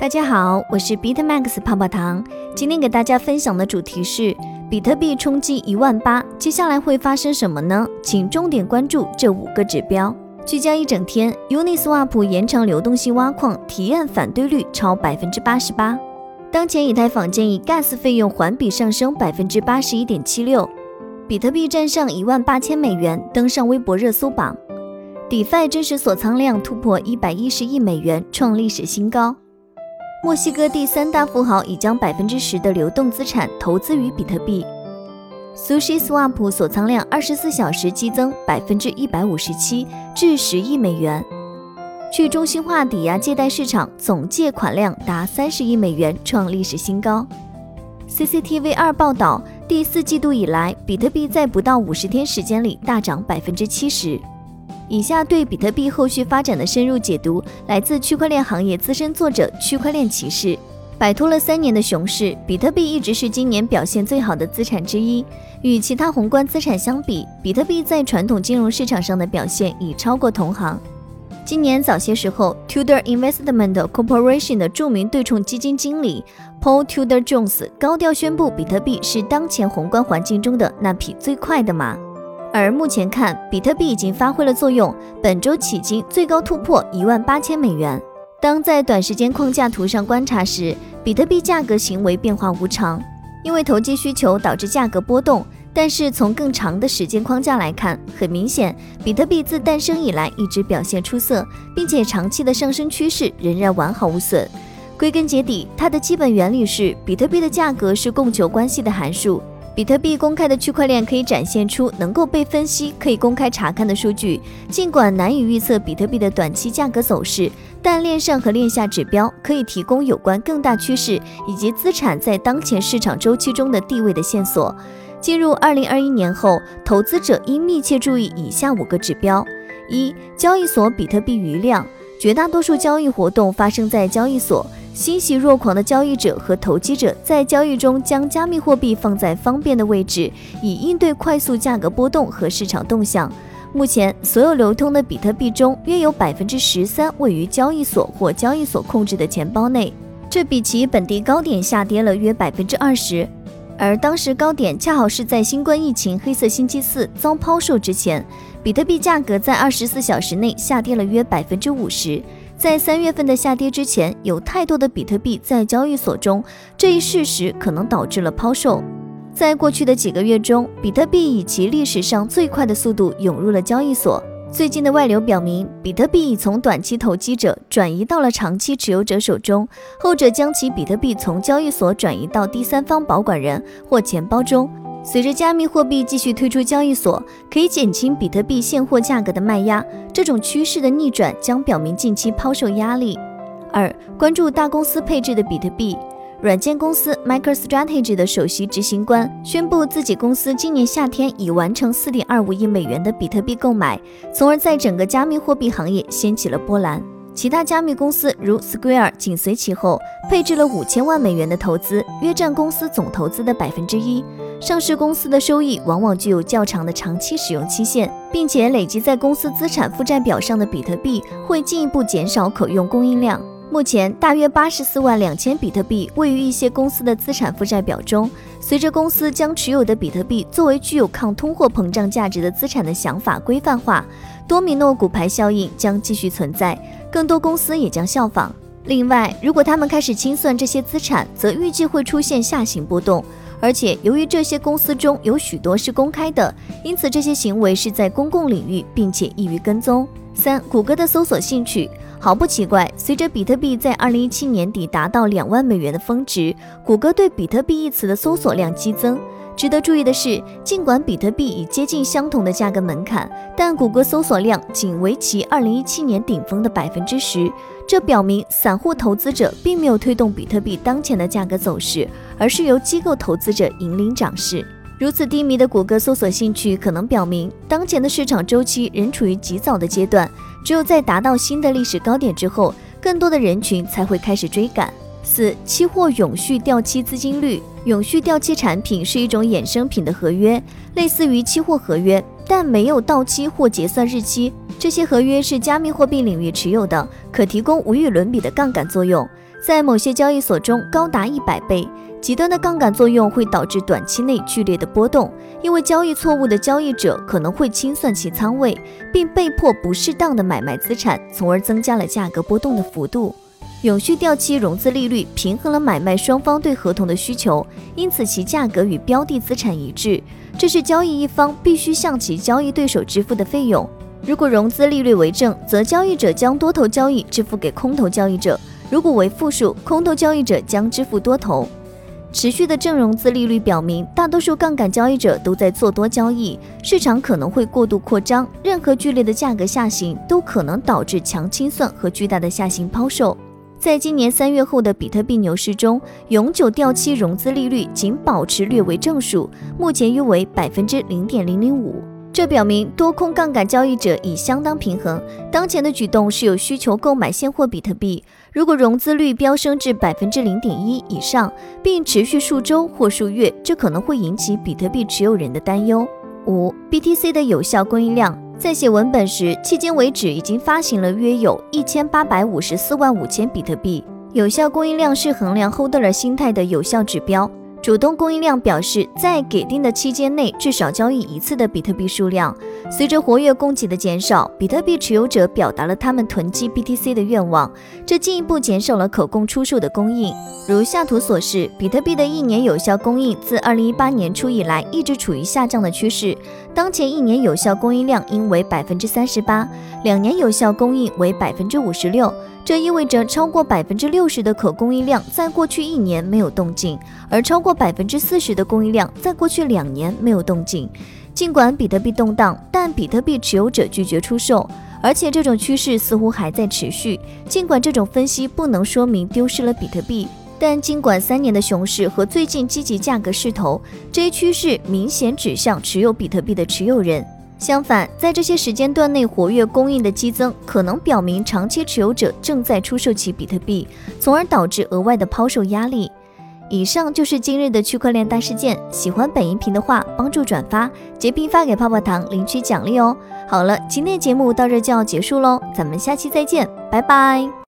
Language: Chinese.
大家好，我是 BitMax 泡泡糖。今天给大家分享的主题是比特币冲击一万八，接下来会发生什么呢？请重点关注这五个指标。聚焦一整天，Uniswap 延长流动性挖矿，体验反对率超百分之八十八。当前以太坊建议 Gas 费用环比上升百分之八十一点七六。比特币站上一万八千美元，登上微博热搜榜。DeFi 真实锁仓量突破一百一十亿美元，创历史新高。墨西哥第三大富豪已将百分之十的流动资产投资于比特币。Sushi Swap 锁仓量二十四小时激增百分之一百五十七，至十亿美元。去中心化抵押借贷市场总借款量达三十亿美元，创历史新高。CCTV 二报道，第四季度以来，比特币在不到五十天时间里大涨百分之七十。以下对比特币后续发展的深入解读，来自区块链行业资深作者区块链骑士。摆脱了三年的熊市，比特币一直是今年表现最好的资产之一。与其他宏观资产相比，比特币在传统金融市场上的表现已超过同行。今年早些时候，Tudor Investment Corporation 的著名对冲基金经理 Paul Tudor Jones 高调宣布，比特币是当前宏观环境中的那匹最快的马。而目前看，比特币已经发挥了作用，本周迄今最高突破一万八千美元。当在短时间框架图上观察时，比特币价格行为变化无常，因为投机需求导致价格波动。但是从更长的时间框架来看，很明显，比特币自诞生以来一直表现出色，并且长期的上升趋势仍然完好无损。归根结底，它的基本原理是，比特币的价格是供求关系的函数。比特币公开的区块链可以展现出能够被分析、可以公开查看的数据。尽管难以预测比特币的短期价格走势，但链上和链下指标可以提供有关更大趋势以及资产在当前市场周期中的地位的线索。进入二零二一年后，投资者应密切注意以下五个指标：一、交易所比特币余量，绝大多数交易活动发生在交易所。欣喜若狂的交易者和投机者在交易中将加密货币放在方便的位置，以应对快速价格波动和市场动向。目前，所有流通的比特币中，约有百分之十三位于交易所或交易所控制的钱包内，这比其本地高点下跌了约百分之二十。而当时高点恰好是在新冠疫情黑色星期四遭抛售之前，比特币价格在二十四小时内下跌了约百分之五十。在三月份的下跌之前，有太多的比特币在交易所中，这一事实可能导致了抛售。在过去的几个月中，比特币以其历史上最快的速度涌入了交易所。最近的外流表明，比特币已从短期投机者转移到了长期持有者手中，后者将其比特币从交易所转移到第三方保管人或钱包中。随着加密货币继续推出交易所，可以减轻比特币现货价格的卖压。这种趋势的逆转将表明近期抛售压力。二、关注大公司配置的比特币。软件公司 MicroStrategy 的首席执行官宣布，自己公司今年夏天已完成4.25亿美元的比特币购买，从而在整个加密货币行业掀起了波澜。其他加密公司如 Square 紧随其后，配置了五千万美元的投资，约占公司总投资的百分之一。上市公司的收益往往具有较长的长期使用期限，并且累积在公司资产负债表上的比特币会进一步减少可用供应量。目前，大约八十四万两千比特币位于一些公司的资产负债表中。随着公司将持有的比特币作为具有抗通货膨胀价值的资产的想法规范化，多米诺骨牌效应将继续存在，更多公司也将效仿。另外，如果他们开始清算这些资产，则预计会出现下行波动。而且，由于这些公司中有许多是公开的，因此这些行为是在公共领域，并且易于跟踪。三、谷歌的搜索兴趣毫不奇怪。随着比特币在二零一七年底达到两万美元的峰值，谷歌对比特币一词的搜索量激增。值得注意的是，尽管比特币已接近相同的价格门槛，但谷歌搜索量仅为其二零一七年顶峰的百分之十。这表明散户投资者并没有推动比特币当前的价格走势，而是由机构投资者引领涨势。如此低迷的谷歌搜索兴趣，可能表明当前的市场周期仍处于极早的阶段。只有在达到新的历史高点之后，更多的人群才会开始追赶。四、期货永续掉期资金率。永续掉期产品是一种衍生品的合约，类似于期货合约，但没有到期或结算日期。这些合约是加密货币领域持有的，可提供无与伦比的杠杆作用。在某些交易所中高达一百倍。极端的杠杆作用会导致短期内剧烈的波动，因为交易错误的交易者可能会清算其仓位，并被迫不适当的买卖资产，从而增加了价格波动的幅度。永续掉期融资利率平衡了买卖双方对合同的需求，因此其价格与标的资产一致。这是交易一方必须向其交易对手支付的费用。如果融资利率为正，则交易者将多头交易支付给空头交易者；如果为负数，空头交易者将支付多头。持续的正融资利率表明，大多数杠杆交易者都在做多交易，市场可能会过度扩张。任何剧烈的价格下行都可能导致强清算和巨大的下行抛售。在今年三月后的比特币牛市中，永久掉期融资利率仅保持略为正数，目前约为百分之零点零零五。这表明多空杠杆交易者已相当平衡。当前的举动是有需求购买现货比特币。如果融资率飙升至百分之零点一以上，并持续数周或数月，这可能会引起比特币持有人的担忧。五、BTC 的有效供应量。在写文本时，迄今为止已经发行了约有一千八百五十四万五千比特币。有效供应量是衡量 Holder 心态的有效指标。主动供应量表示在给定的期间内至少交易一次的比特币数量。随着活跃供给的减少，比特币持有者表达了他们囤积 BTC 的愿望，这进一步减少了可供出售的供应。如下图所示，比特币的一年有效供应自2018年初以来一直处于下降的趋势，当前一年有效供应量应为百分之三十八，两年有效供应为百分之五十六。这意味着超过百分之六十的可供应量在过去一年没有动静，而超过百分之四十的供应量在过去两年没有动静。尽管比特币动荡，但比特币持有者拒绝出售，而且这种趋势似乎还在持续。尽管这种分析不能说明丢失了比特币，但尽管三年的熊市和最近积极价格势头，这一趋势明显指向持有比特币的持有人。相反，在这些时间段内活跃供应的激增，可能表明长期持有者正在出售其比特币，从而导致额外的抛售压力。以上就是今日的区块链大事件。喜欢本音频的话，帮助转发、截屏发给泡泡糖领取奖励哦。好了，今天的节目到这就要结束喽，咱们下期再见，拜拜。